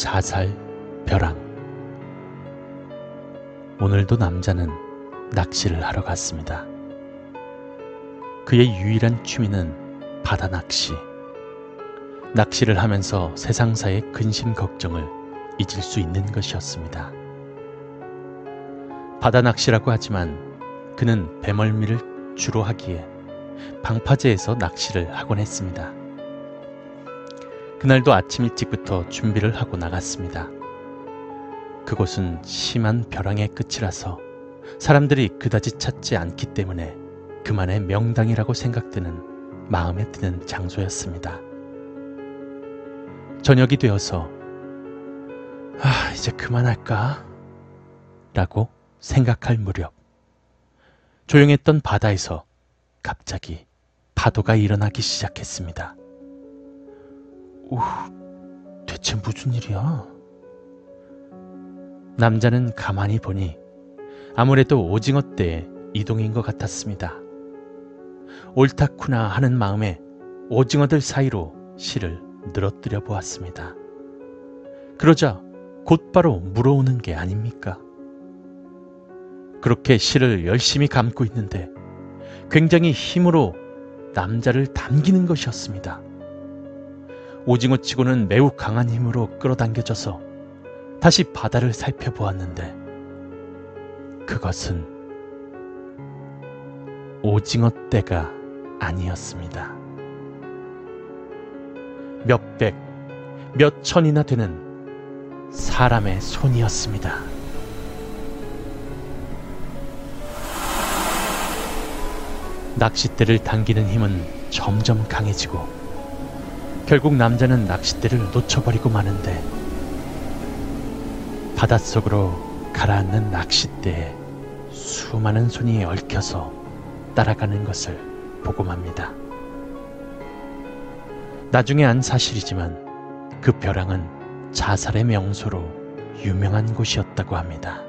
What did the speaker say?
자살 벼랑 오늘도 남자는 낚시를 하러 갔습니다. 그의 유일한 취미는 바다 낚시. 낚시를 하면서 세상사의 근심 걱정을 잊을 수 있는 것이었습니다. 바다 낚시라고 하지만 그는 배멀미를 주로 하기에 방파제에서 낚시를 하곤 했습니다. 그날도 아침 일찍부터 준비를 하고 나갔습니다. 그곳은 심한 벼랑의 끝이라서 사람들이 그다지 찾지 않기 때문에 그만의 명당이라고 생각되는 마음에 드는 장소였습니다. 저녁이 되어서 아, 이제 그만할까? 라고 생각할 무렵 조용했던 바다에서 갑자기 파도가 일어나기 시작했습니다. 우, 대체 무슨 일이야? 남자는 가만히 보니 아무래도 오징어 떼의 이동인 것 같았습니다. 옳다쿠나 하는 마음에 오징어들 사이로 실을 늘어뜨려 보았습니다. 그러자 곧바로 물어오는 게 아닙니까? 그렇게 실을 열심히 감고 있는데 굉장히 힘으로 남자를 당기는 것이었습니다. 오징어 치고는 매우 강한 힘으로 끌어당겨져서 다시 바다를 살펴보았는데 그것은 오징어 떼가 아니었습니다. 몇백, 몇 천이나 되는 사람의 손이었습니다. 낚싯대를 당기는 힘은 점점 강해지고 결국 남자는 낚싯대를 놓쳐버리고 마는데 바닷속으로 가라앉는 낚싯대에 수많은 손이 얽혀서 따라가는 것을 보고 맙니다. 나중에 안 사실이지만 그 벼랑은 자살의 명소로 유명한 곳이었다고 합니다.